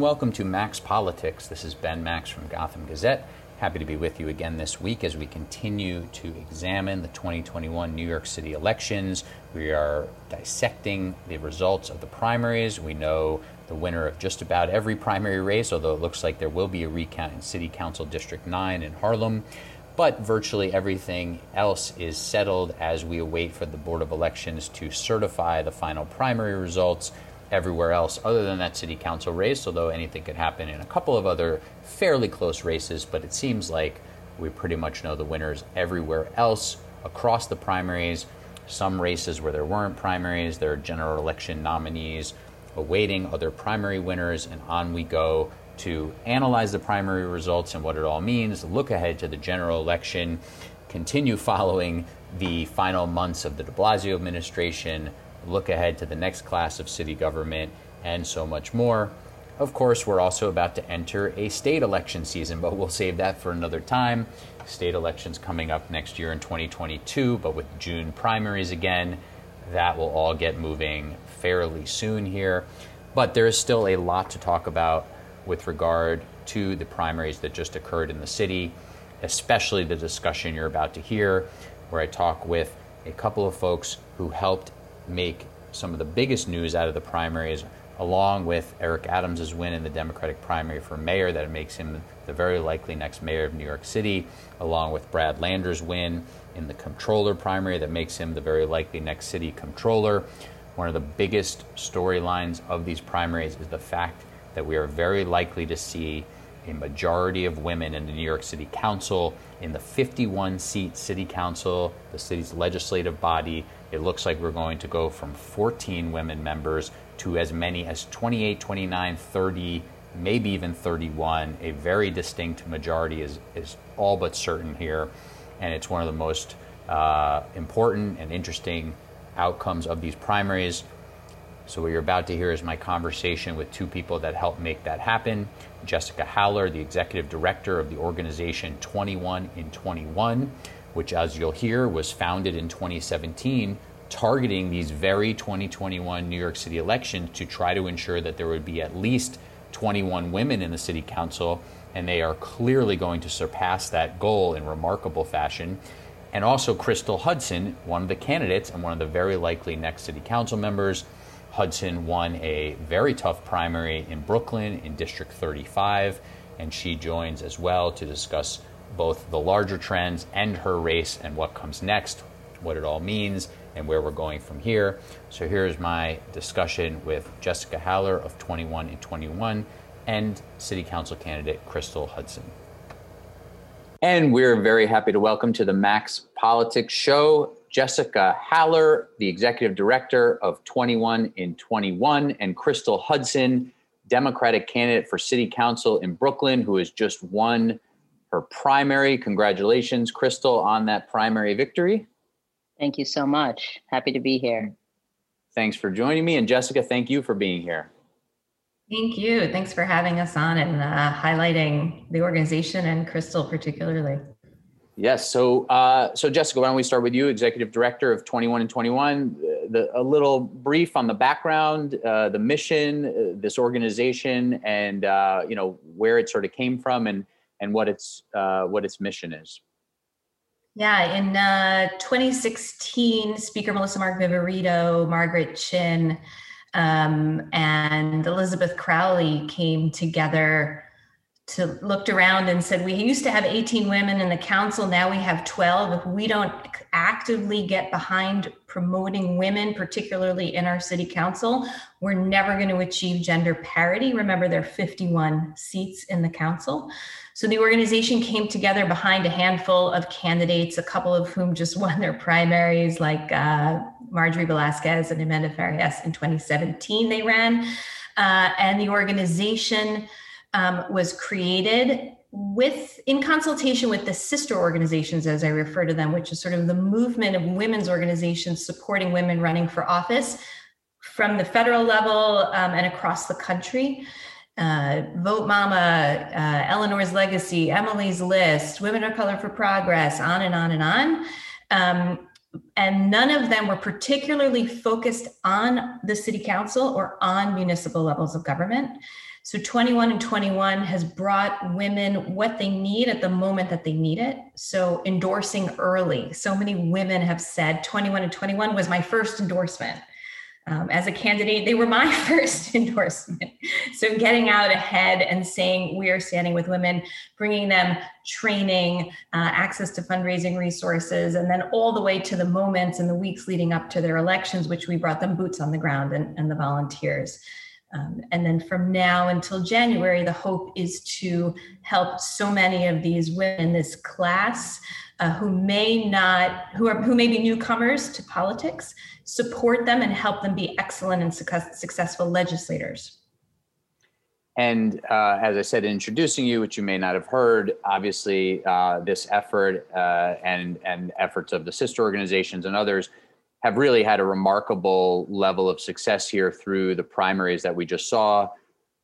And welcome to Max Politics. This is Ben Max from Gotham Gazette. Happy to be with you again this week as we continue to examine the 2021 New York City elections. We are dissecting the results of the primaries. We know the winner of just about every primary race, although it looks like there will be a recount in City Council District 9 in Harlem. But virtually everything else is settled as we await for the Board of Elections to certify the final primary results everywhere else other than that city council race, although anything could happen in a couple of other fairly close races. But it seems like we pretty much know the winners everywhere else across the primaries. Some races where there weren't primaries, there are general election nominees awaiting other primary winners, and on we go to analyze the primary results and what it all means, look ahead to the general election, continue following the final months of the de Blasio administration, look ahead to the next class of city government, and so much more. Of course, we're also about to enter a state election season, but we'll save that for another time. State elections coming up next year in 2022, but with June primaries again, that will all get moving fairly soon here. But there is still a lot to talk about with regard to the primaries that just occurred in the city, especially the discussion you're about to hear, where I talk with a couple of folks who helped make some of the biggest news out of the primaries, along with Eric Adams' win in the Democratic primary for mayor, that makes him the very likely next mayor of New York City, along with Brad Lander's win in the comptroller primary, that makes him the very likely next city comptroller. One of the biggest storylines of these primaries is the fact that we are very likely to see a majority of women in the New York City Council, in the 51 seat City Council, the city's legislative body it looks like we're going to go from 14 women members to as many as 28, 29, 30, maybe even 31. A very distinct majority is, is all but certain here. And it's one of the most uh, important and interesting outcomes of these primaries. So, what you're about to hear is my conversation with two people that helped make that happen Jessica Haller, the executive director of the organization 21 in 21 which, as you'll hear, was founded in 2017, targeting these very 2021 New York City elections to try to ensure that there would be at least 21 women in the city council. And they are clearly going to surpass that goal in remarkable fashion. And also, Crystal Hudson, one of the candidates and one of the very likely next city council members. Hudson won a very tough primary in Brooklyn in District 35, and she joins as well to discuss both the larger trends and her race and what comes next, what it all means, and where we're going from here. So here's my discussion with Jessica Haller of 21 and 21 and City Council candidate Crystal Hudson. And we're very happy to welcome to the Max Politics Show Jessica Haller, the executive director of 21 in 21, and Crystal Hudson, Democratic candidate for City Council in Brooklyn, who has just won her primary. Congratulations, Crystal, on that primary victory. Thank you so much. Happy to be here. Thanks for joining me. And Jessica, thank you for being here. Thank you. Thanks for having us on and uh, highlighting the organization and Crystal particularly. Yes. So, uh, so Jessica, why don't we start with you, Executive Director of 21 and 21? The, a little brief on the background, uh, the mission, uh, this organization, and uh, you know where it sort of came from, and and what its uh, what its mission is. Yeah, in uh, 2016, Speaker Melissa Mark Viverito, Margaret Chin, um, and Elizabeth Crowley came together to looked around and said we used to have 18 women in the council now we have 12 if we don't actively get behind promoting women particularly in our city council we're never going to achieve gender parity. Remember there are 51 seats in the council. So the organization came together behind a handful of candidates a couple of whom just won their primaries like uh, marjorie velasquez and amanda farias in 2017 they ran. Uh, and the organization um, was created with in consultation with the sister organizations as i refer to them which is sort of the movement of women's organizations supporting women running for office from the federal level um, and across the country uh, vote mama uh, eleanor's legacy emily's list women of color for progress on and on and on um, and none of them were particularly focused on the city council or on municipal levels of government. So 21 and 21 has brought women what they need at the moment that they need it. So endorsing early. So many women have said 21 and 21 was my first endorsement. Um, as a candidate, they were my first endorsement. So, getting out ahead and saying we are standing with women, bringing them training, uh, access to fundraising resources, and then all the way to the moments and the weeks leading up to their elections, which we brought them boots on the ground and, and the volunteers. Um, and then from now until January, the hope is to help so many of these women in this class uh, who may not, who are, who may be newcomers to politics, support them and help them be excellent and success, successful legislators. And uh, as I said, introducing you, which you may not have heard, obviously uh, this effort uh, and and efforts of the sister organizations and others have really had a remarkable level of success here through the primaries that we just saw.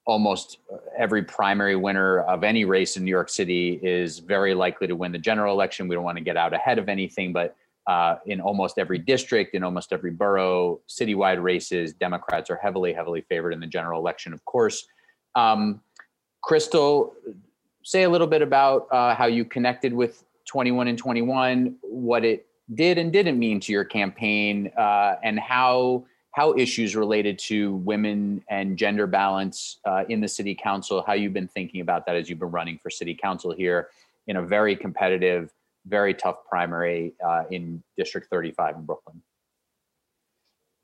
Almost every primary winner of any race in New York City is very likely to win the general election. We don't want to get out ahead of anything, but uh, in almost every district, in almost every borough, citywide races, Democrats are heavily, heavily favored in the general election, of course. Um, Crystal, say a little bit about uh, how you connected with 21 and 21, what it did and didn't mean to your campaign, uh, and how how issues related to women and gender balance uh, in the city council, how you've been thinking about that as you've been running for city council here in a very competitive, very tough primary uh, in District 35 in Brooklyn.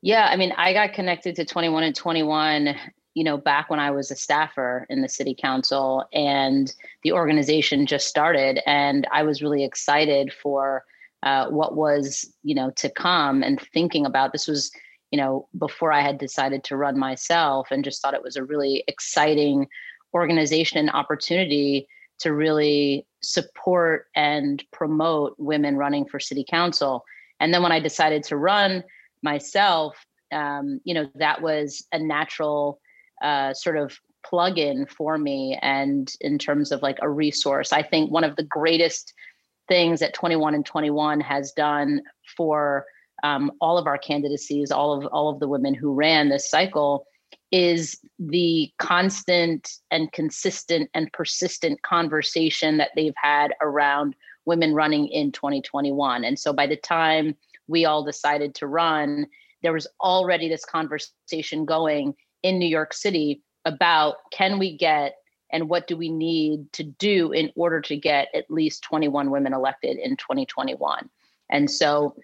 Yeah, I mean, I got connected to 21 and 21 you know, back when I was a staffer in the city council and the organization just started, and I was really excited for uh, what was you know to come and thinking about this was you know before i had decided to run myself and just thought it was a really exciting organization and opportunity to really support and promote women running for city council. And then when i decided to run myself um, you know that was a natural uh, sort of plug in for me and in terms of like a resource. I think one of the greatest things that 21 and 21 has done for um, all of our candidacies, all of all of the women who ran this cycle, is the constant and consistent and persistent conversation that they've had around women running in 2021. And so by the time we all decided to run, there was already this conversation going in New York City about can we get and what do we need to do in order to get at least 21 women elected in 2021 and so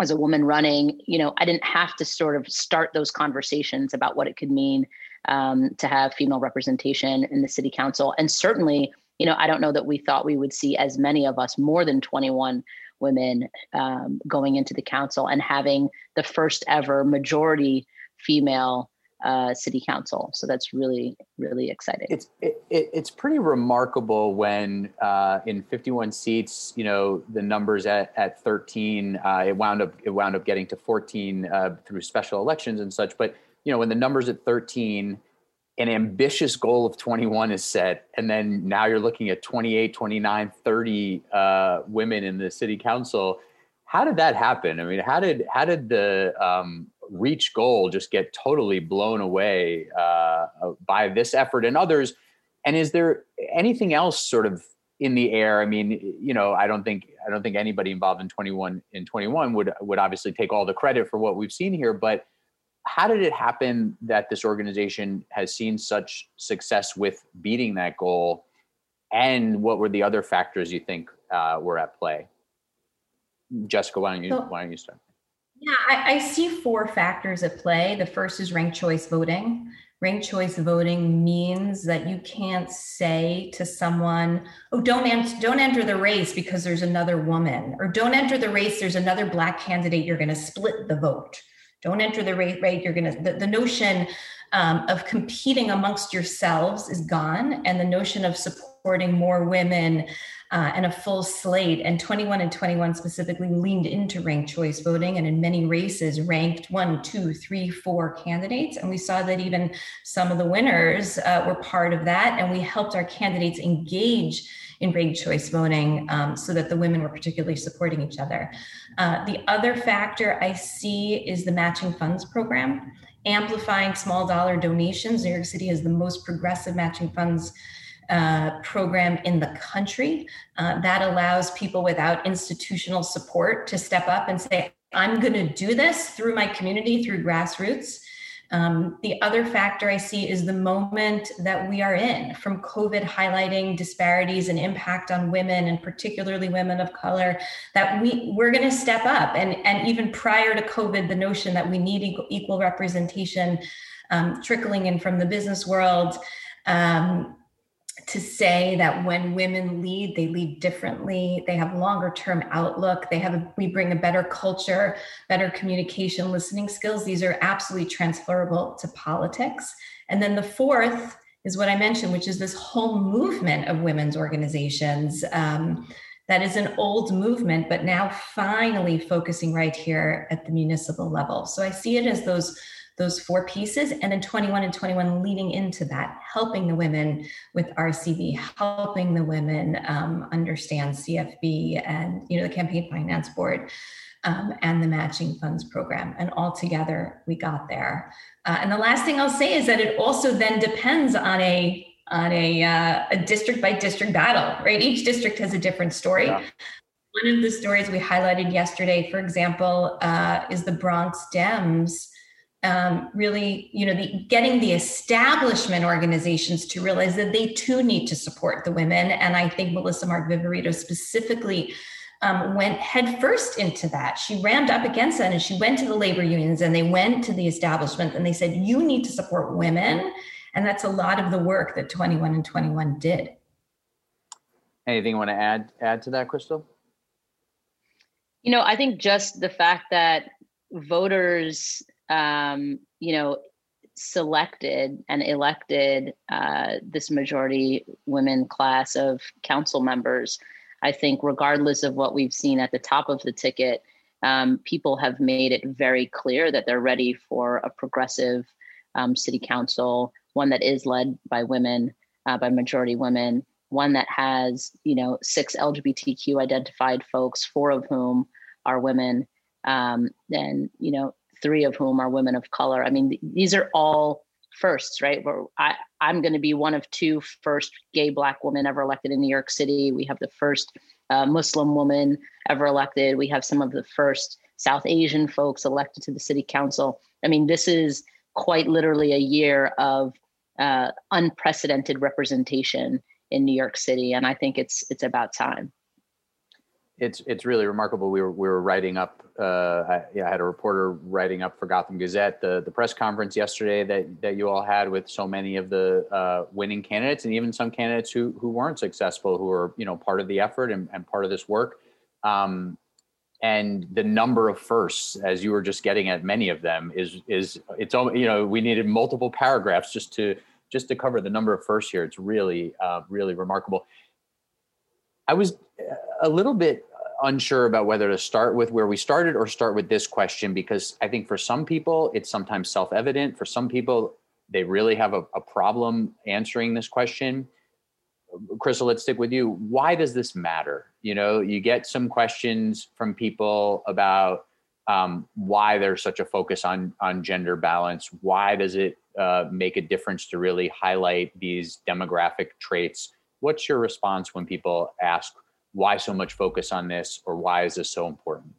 as a woman running you know i didn't have to sort of start those conversations about what it could mean um, to have female representation in the city council. And certainly you know i don't know that we thought we would see as many of us more than 21 women um, going into the council and having the first ever majority female uh, city council. So that's really, really exciting. It's it, it's pretty remarkable when uh, in 51 seats, you know, the numbers at at 13, uh, it wound up it wound up getting to 14 uh, through special elections and such. But you know, when the numbers at 13, an ambitious goal of 21 is set, and then now you're looking at 28, 29, 30 uh, women in the city council. How did that happen? I mean, how did how did the um, reach goal just get totally blown away uh, by this effort and others? And is there anything else sort of in the air? I mean, you know, I don't think I don't think anybody involved in 21 in 21 would would obviously take all the credit for what we've seen here, but how did it happen that this organization has seen such success with beating that goal? And what were the other factors you think uh, were at play? Jessica, why don't you why don't you start? Yeah, I, I, see four factors at play. The first is ranked choice voting. Ranked choice voting means that you can't say to someone, "Oh, don't don't enter the race because there's another woman," or "Don't enter the race. There's another black candidate. You're going to split the vote." Don't enter the race. Right? You're going to. The, the notion um, of competing amongst yourselves is gone, and the notion of supporting more women uh, and a full slate. And 21 and 21 specifically leaned into ranked choice voting and in many races ranked one, two, three, four candidates. And we saw that even some of the winners uh, were part of that. And we helped our candidates engage in ranked choice voting um, so that the women were particularly supporting each other. Uh, the other factor I see is the matching funds program, amplifying small dollar donations. New York City has the most progressive matching funds uh, program in the country uh, that allows people without institutional support to step up and say, I'm going to do this through my community, through grassroots. Um, the other factor I see is the moment that we are in from COVID highlighting disparities and impact on women and particularly women of color that we we're going to step up and and even prior to COVID the notion that we need equal, equal representation um, trickling in from the business world um, to say that when women lead they lead differently. They have longer term outlook. They have a, we bring a better culture better communication listening skills. These are absolutely transferable to politics. And then the fourth is what i mentioned which is this whole movement of women's organizations um, that is an old movement but now finally focusing right here at the municipal level. So i see it as those those four pieces and then 21 and 21 leading into that helping the women with rcv helping the women um, understand cfb and you know the campaign finance board um, and the matching funds program. And all together we got there. Uh, and the last thing i'll say is that it also then depends on a on a, uh, a district by district battle right? Each district has a different story. Yeah. One of the stories we highlighted yesterday, for example, uh, is the Bronx Dems um, really, you know, the, getting the establishment organizations to realize that they too need to support the women. And I think Melissa Mark Viverito specifically um, went headfirst into that. She rammed up against that and she went to the labor unions and they went to the establishment and they said, you need to support women. And that's a lot of the work that 21 and 21 did. Anything you want to add add to that, Crystal? You know, I think just the fact that voters um, you know, selected and elected uh, this majority women class of council members. I think, regardless of what we've seen at the top of the ticket, um, people have made it very clear that they're ready for a progressive um, city council, one that is led by women, uh, by majority women, one that has, you know, six LGBTQ identified folks, four of whom are women, um, and you know, three of whom are women of color. I mean, these are all firsts, right? Where I, I'm going to be one of two first gay black women ever elected in New York City. We have the first uh, Muslim woman ever elected. We have some of the first South Asian folks elected to the city council. I mean, this is quite literally a year of uh, unprecedented representation in New York City, and I think it's it's about time it's it's really remarkable. We were we were writing up. Uh, I, yeah, I had a reporter writing up for Gotham Gazette the the press conference yesterday that that you all had with so many of the uh, winning candidates and even some candidates who who weren't successful who were you know part of the effort and, and part of this work. Um, and the number of firsts, as you were just getting at, many of them is is it's you know we needed multiple paragraphs just to just to cover the number of firsts here. It's really uh, really remarkable. I was a little bit unsure about whether to start with where we started or start with this question because I think for some people it's sometimes self evident. For some people, they really have a, a, problem answering this question. Crystal, let's stick with you. Why does this matter? You know, you get some questions from people about um, why there's such a focus on on gender balance. Why does it uh, make a difference to really highlight these demographic traits? What's your response when people ask why so much focus on this or why is this so important?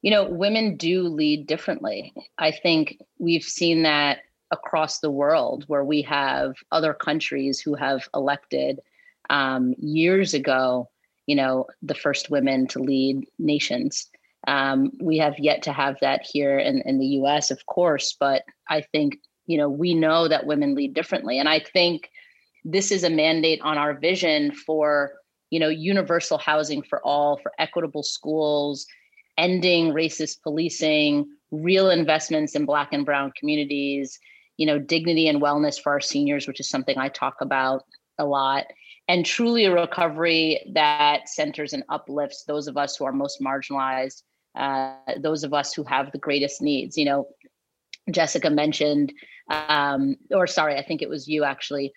You know, women do lead differently. I think we've seen that across the world where we have other countries who have elected um, years ago, you know, the first women to lead nations. Um, we have yet to have that here in, in the US, of course, but I think, you know, we know that women lead differently. And I think this is a mandate on our vision for you know universal housing for all for equitable schools ending racist policing real investments in black and brown communities you know dignity and wellness for our seniors which is something i talk about a lot and truly a recovery that centers and uplifts those of us who are most marginalized, uh, those of us who have the greatest needs. You know, Jessica mentioned, um, or sorry, I think it was you actually,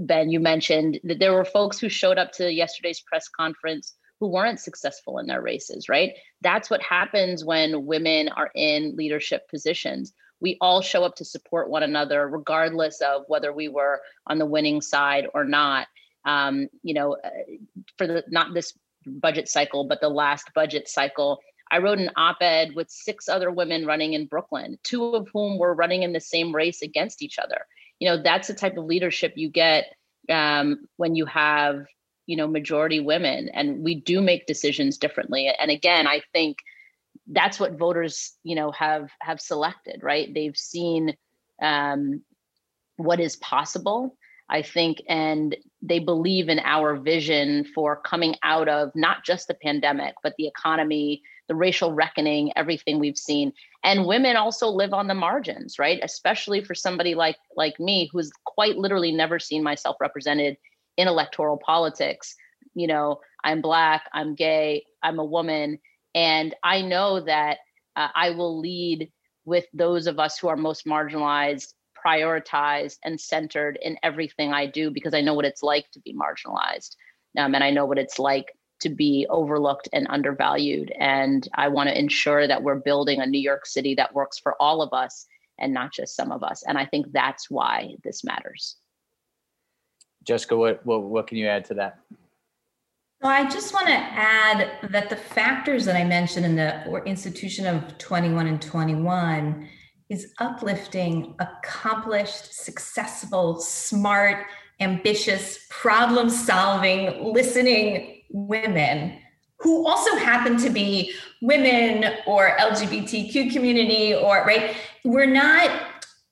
Ben, you mentioned that there were folks who showed up to yesterday's press conference who weren't successful in their races, right? That's what happens when women are in leadership positions we all show up to support one another, regardless of whether we were on the winning side or not. Um, you know, uh, for the not this budget cycle, but the last budget cycle, I wrote an op ed with six other women running in Brooklyn, two of whom were running in the same race against each other. You know, that's the type of leadership you get um, when you have, you know, majority women, and we do make decisions differently. And again, I think that's what voters you know have have selected right they've seen um, what is possible i think and they believe in our vision for coming out of not just the pandemic but the economy the racial reckoning everything we've seen. And women also live on the margins right? Especially for somebody like like me who's quite literally never seen myself represented in electoral politics. You know i'm black i'm gay i'm a woman and I know that uh, I will lead with those of us who are most marginalized, prioritized, and centered in everything I do because I know what it's like to be marginalized. Um, and I know what it's like to be overlooked and undervalued. And I want to ensure that we're building a New York City that works for all of us and not just some of us. And I think that's why this matters. Jessica, what, what, what can you add to that? So I just want to add that the factors that I mentioned in the institution of 21 and 21 is uplifting, accomplished, successful, smart, ambitious, problem solving, listening women who also happen to be women or LGBTQ community or right. We're not,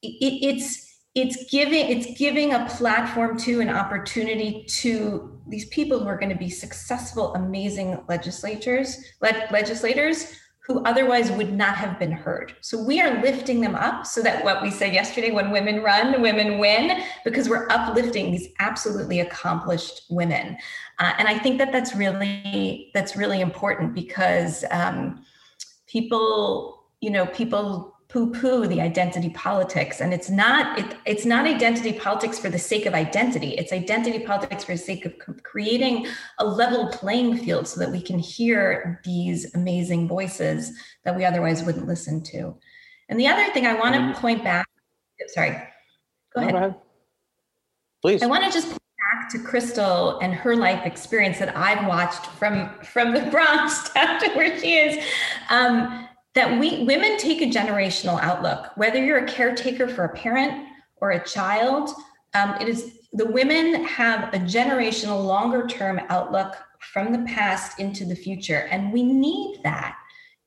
it, it's, it's giving it's giving a platform to an opportunity to these people who are going to be successful amazing legislators le- legislators who otherwise would not have been heard. So we are lifting them up so that what we said yesterday when women run women win because we're uplifting these absolutely accomplished women. Uh, and i think that that's really that's really important because um, people you know people poo-poo the identity politics. And it's not it, it's not identity politics for the sake of identity. It's identity politics for the sake of creating a level playing field so that we can hear these amazing voices that we otherwise wouldn't listen to. And the other thing i want to point back sorry. Go ahead, go ahead. please. I want to just point back to Crystal and her life experience that I've watched from from the Bronx down to where she is. Um, that we women take a generational outlook whether you're a caretaker for a parent or a child um, it is the women have a generational longer term outlook from the past into the future. And we need that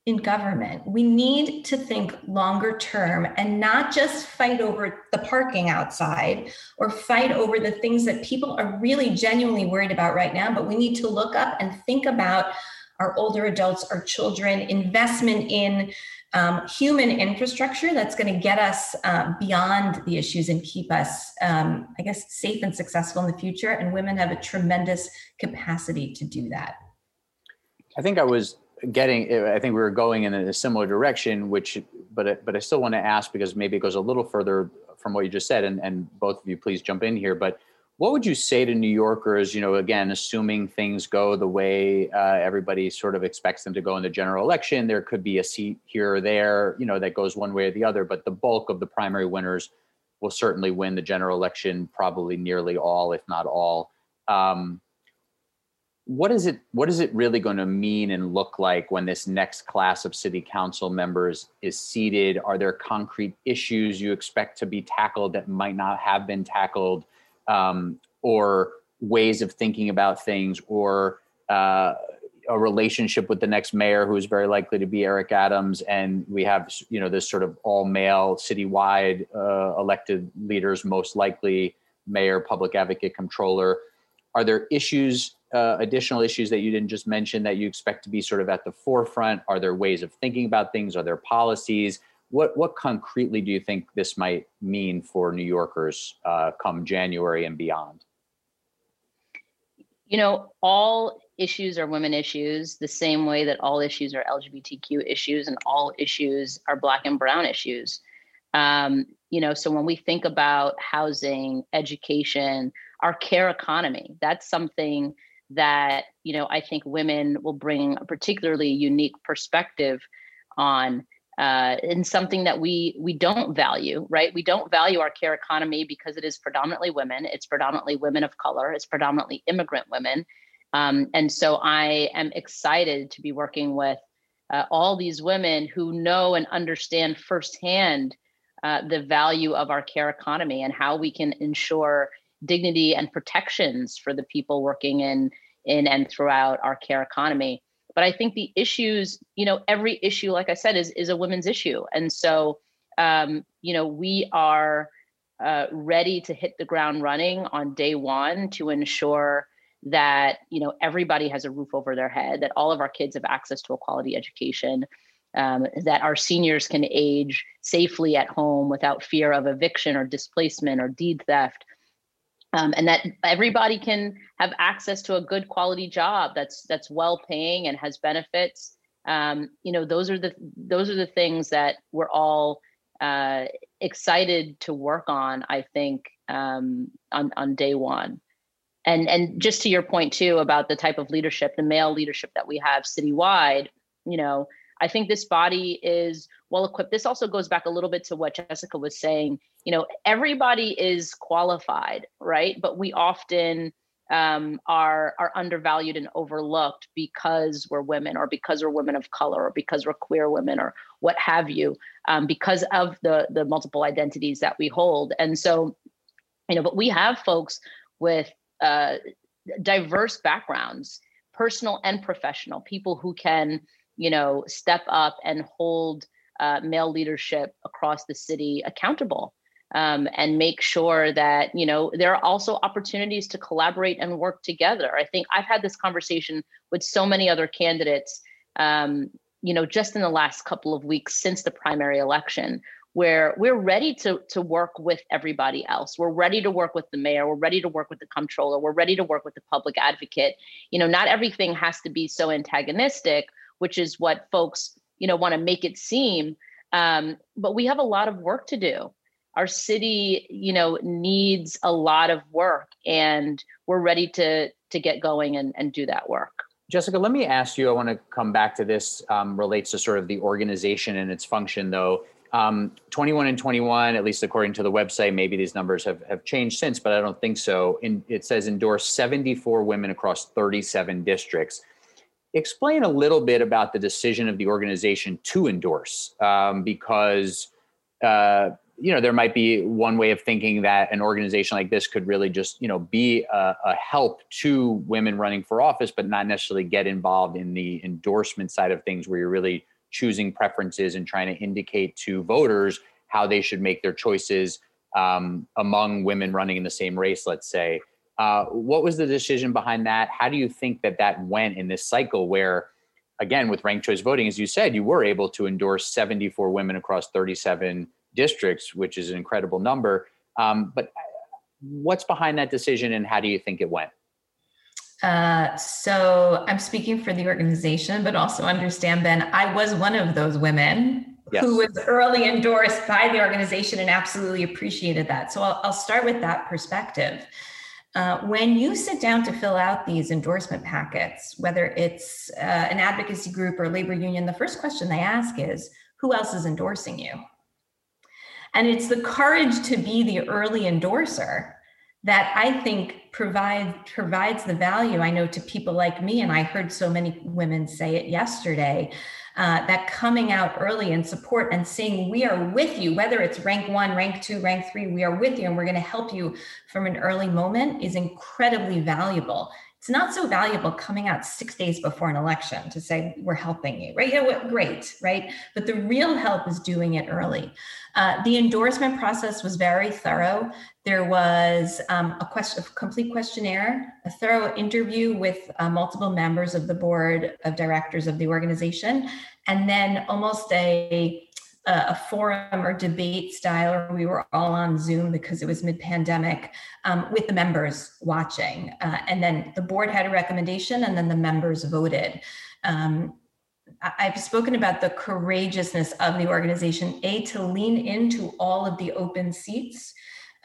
in government. We need to think longer term and not just fight over the parking outside or fight over the things that people are really genuinely worried about right now but we need to look up and think about our older adults, our children, investment in um, human infrastructure that's going to get us uh, beyond the issues and keep us, um, I guess, safe and successful in the future. And women have a tremendous capacity to do that. I think I was getting. I think we were going in a similar direction, which, but but I still want to ask because maybe it goes a little further from what you just said, and and both of you please jump in here, but what would you say to New Yorkers, you know, again, assuming things go the way uh, everybody sort of expects them to go in the general election, there could be a seat here or there, you know, that goes one way or the other, but the bulk of the primary winners will certainly win the general election, probably nearly all, if not all. Um, what is it what is it really going to mean and look like when this next class of city council members is seated are there concrete issues you expect to be tackled that might not have been tackled um, or ways of thinking about things or uh, a relationship with the next mayor who is very likely to be Eric Adams, and we have you know this sort of all male citywide uh, elected leaders, most likely mayor, public advocate, comptroller. Are there issues, uh, additional issues that you didn't just mention that you expect to be sort of at the forefront? Are there ways of thinking about things? Are there policies? What what concretely do you think this might mean for New Yorkers uh, come January and beyond? You know, all issues are women issues the same way that all issues are LGBTQ issues and all issues are Black and Brown issues. Um, you know, so when we think about housing, education, our care economy, that's something that, you know, I think women will bring a particularly unique perspective on uh, something that we we don't value right? We don't value our care economy because it is predominantly women. It's predominantly women of color. It's predominantly immigrant women. Um, and so i am excited to be working with uh, all these women who know and understand firsthand uh, the value of our care economy and how we can ensure dignity and protections for the people working in in and throughout our care economy but I think the issues, you know, every issue, like I said, is is a women's issue, and so um, you know we are uh, ready to hit the ground running on day one to ensure that you know everybody has a roof over their head, that all of our kids have access to a quality education. Um, that our seniors can age safely at home without fear of eviction or displacement or deed theft um, and that everybody can have access to a good quality job that's that's well paying and has benefits. Um, you know those are the those are the things that we're all uh, excited to work on i think um, on on day one. And and just to your point too about the type of leadership the male leadership that we have citywide you know I think this body is well equipped. This also goes back a little bit to what Jessica was saying. You know, everybody is qualified, right? But we often um, are are undervalued and overlooked because we're women, or because we're women of color, or because we're queer women, or what have you, um, because of the the multiple identities that we hold. And so, you know, but we have folks with uh, diverse backgrounds, personal and professional, people who can you know, step up and hold uh, male leadership across the city accountable um, and make sure that you know there are also opportunities to collaborate and work together. I think I've had this conversation with so many other candidates, um, you know, just in the last couple of weeks since the primary election, where we're ready to to work with everybody else. We're ready to work with the mayor. We're ready to work with the comptroller. We're ready to work with the public advocate. You know, not everything has to be so antagonistic which is what folks you know want to make it seem um, but we have a lot of work to do. Our city you know needs a lot of work and we're ready to to get going and, and do that work. Jessica let me ask you i want to come back to this um, relates to sort of the organization and its function though. Um, 21 and 21 at least according to the website maybe these numbers have, have changed since but i don't think so. In, it says endorse 74 women across 37 districts explain a little bit about the decision of the organization to endorse um, because uh, you know there might be one way of thinking that an organization like this could really just you know be a, a, help to women running for office but not necessarily get involved in the endorsement side of things where you're really choosing preferences and trying to indicate to voters how they should make their choices um, among women running in the same race let's say uh, what was the decision behind that? How do you think that that went in this cycle where, again, with ranked choice voting, as you said, you were able to endorse 74 women across 37 districts, which is an incredible number. Um, but what's behind that decision and how do you think it went? Uh, so I'm speaking for the organization, but also understand, Ben, I was one of those women yes. who was early endorsed by the organization and absolutely appreciated that. So I'll, I'll start with that perspective. Uh, when you sit down to fill out these endorsement packets, whether it's uh, an advocacy group or labor union, the first question they ask is who else is endorsing you? And it's the courage to be the early endorser that I think provide, provides the value I know to people like me. And I heard so many women say it yesterday uh, that coming out early in support and saying, We are with you, whether it's rank one, rank two, rank three, we are with you and we're going to help you from an early moment is incredibly valuable. It's not so valuable coming out six days before an election to say, We're helping you, right? Yeah, great, right? But the real help is doing it early. Uh, the endorsement process was very thorough. There was um, a, question, a complete questionnaire, a thorough interview with uh, multiple members of the board of directors of the organization, and then almost a a, forum or debate style, or we were all on Zoom because it was mid pandemic um, with the members watching. Uh, and then the board had a recommendation, and then the members voted. Um, I've spoken about the courageousness of the organization, A, to lean into all of the open seats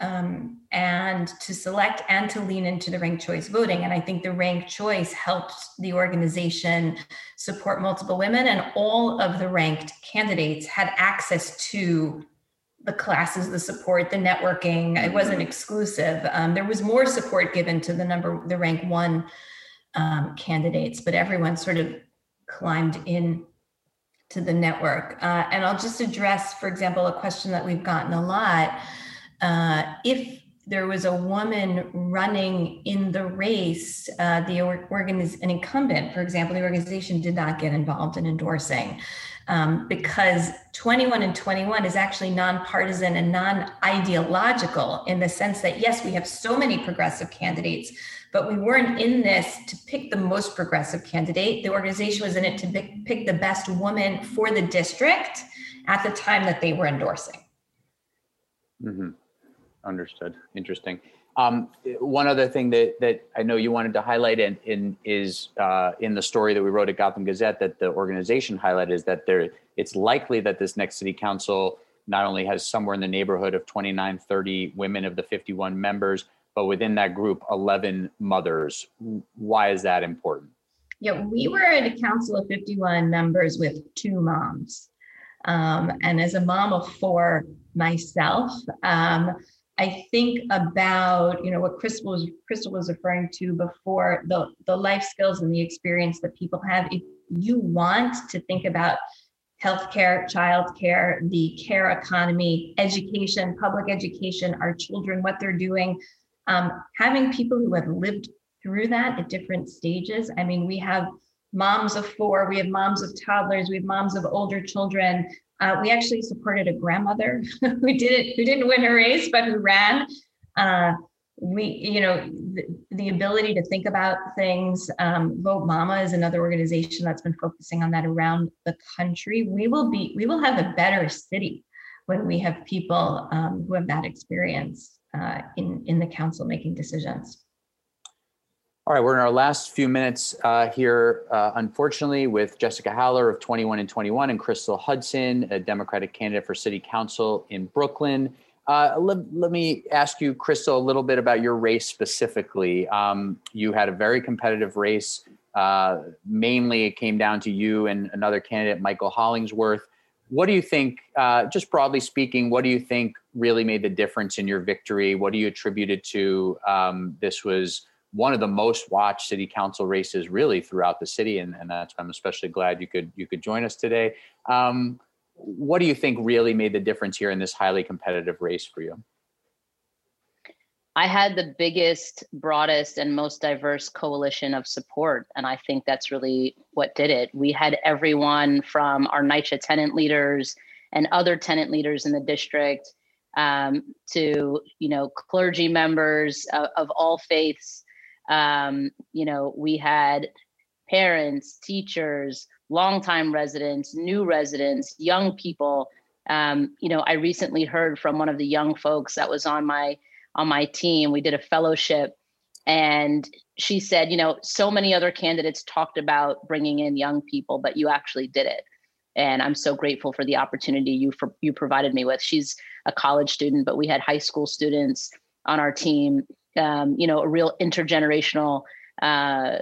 um, and to select and to lean into the ranked choice voting. And I think the ranked choice helped the organization support multiple women, and all of the ranked candidates had access to the classes, the support, the networking. It wasn't exclusive. Um, there was more support given to the number, the rank one um, candidates, but everyone sort of climbed in to the network. Uh, and I'll just address, for example, a question that we've gotten a lot. Uh, if there was a woman running in the race, uh, the organiz- an incumbent, for example, the organization did not get involved in endorsing um, because 21 and 21 is actually nonpartisan and non-ideological in the sense that yes, we have so many progressive candidates, but we weren't in this to pick the most progressive candidate. The organization was in it to pick, pick the best woman for the district at the time that they were endorsing. Mm-hmm. Understood. Interesting. Um, one other thing that, that I know you wanted to highlight in, in is uh, in the story that we wrote at Gotham Gazette that the organization highlighted is that there it's likely that this next city council not only has somewhere in the neighborhood of 29, 30 women of the 51 members, but within that group, 11 mothers. Why is that important? Yeah, we were at a council of 51 members with two moms. Um, and as a mom of four myself, um, I think about you know what Crystal was Crystal was referring to before the the life skills and the experience that people have. If you want to think about healthcare, childcare, the care economy, education, public education, our children, what they're doing, um, having people who have lived through that at different stages. I mean, we have moms of four, we have moms of toddlers, we have moms of older children. Uh, we actually supported a grandmother who didn't who didn't win a race, but who ran. Uh, we, you know, the, the, ability to think about things. Um, Vote Mama is another organization that's been focusing on that around the country. We will be, we will have a better city when we have people um, who have that experience uh, in, in the council making decisions. All right, we're in our last few minutes uh, here, uh, unfortunately, with Jessica Haller of 21 and 21 and Crystal Hudson, a Democratic candidate for City Council in Brooklyn. Uh, let, let, me ask you, Crystal, a little bit about your race specifically. Um, you had a very competitive race. Uh, mainly, it came down to you and another candidate, Michael Hollingsworth. What do you think, uh, just broadly speaking, what do you think really made the difference in your victory? What do you attribute it to? Um, this was one of the most watched city council races really throughout the city, and, and that's why I'm especially glad you could you could join us today. Um, what do you think really made the difference here in this highly competitive race for you? I had the biggest, broadest, and most diverse coalition of support. And I think that's really what did it. We had everyone from our NYCHA tenant leaders and other tenant leaders in the district um, to, you know, clergy members of, of all faiths. Um, you know, we had parents, teachers, longtime residents, new residents, young people. Um, you know, I recently heard from one of the young folks that was on my on my team. We did a fellowship and she said, you know, so many other candidates talked about bringing in young people, but you actually did it. And I'm so grateful for the opportunity you for, you provided me with. She's a college student, but we had high school students on our team. Um, you know, a real intergenerational, uh,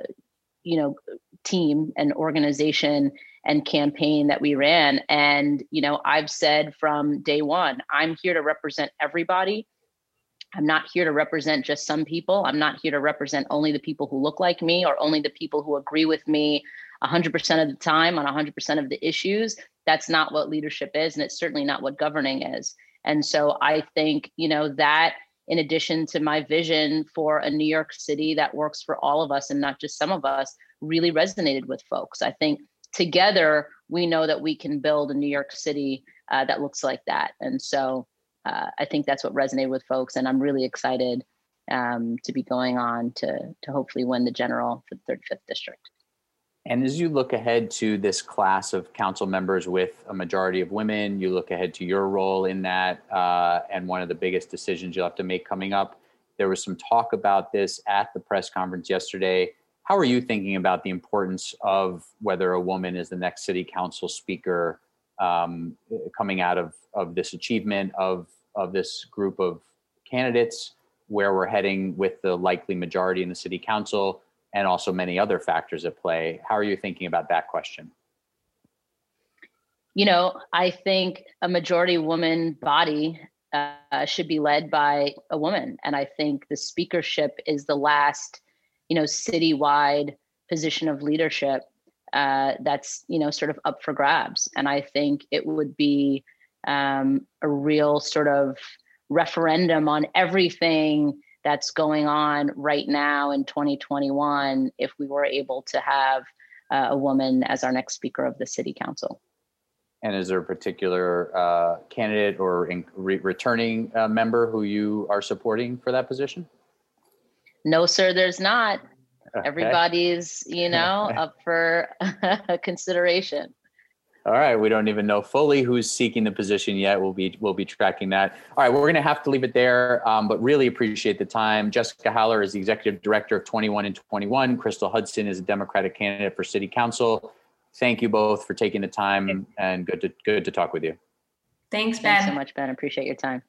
you know, team and organization and campaign that we ran. And you know, I've said from day one, I'm here to represent everybody I'm not here to represent just some people. I'm not here to represent only the people who look like me or only the people who agree with me 100% of the time on 100% of the issues. That's not what leadership is. And it's certainly not what governing is. And so I think, you know, that in addition to my vision for a New York City that works for all of us and not just some of us, really resonated with folks. I think together we know that we can build a New York City uh, that looks like that. And so uh, I think that's what resonated with folks, and I'm really excited um, to be going on to to hopefully win the general for the 35th district. And as you look ahead to this class of council members with a majority of women, you look ahead to your role in that, uh, and one of the biggest decisions you'll have to make coming up. There was some talk about this at the press conference yesterday. How are you thinking about the importance of whether a woman is the next city council speaker um, coming out of, of this achievement of, of this group of candidates, where we're heading with the likely majority in the city council? And also many other factors at play. How are you thinking about that question? You know, I think a majority woman body uh, should be led by a woman. And I think the speakership is the last, you know, citywide position of leadership uh, that's, you know, sort of up for grabs. And I think it would be um, a real sort of referendum on everything that's going on right now in 2021 if we were able to have uh, a woman as our next speaker of the city council. And is there a particular uh, candidate or re- returning uh, member who you are supporting for that position? No, sir, there's not. Okay. Everybody's, you know, up for consideration. All right, we don't even know fully who's seeking the position yet. We'll be we'll be tracking that. All right, we're going to have to leave it there, um, but really appreciate the time. Jessica Haller is the executive director of 21 and 21. Crystal Hudson is a Democratic candidate for City Council. Thank you both for taking the time, and good to good to talk with you. Thanks, Ben. Thanks so much, Ben. Appreciate your time.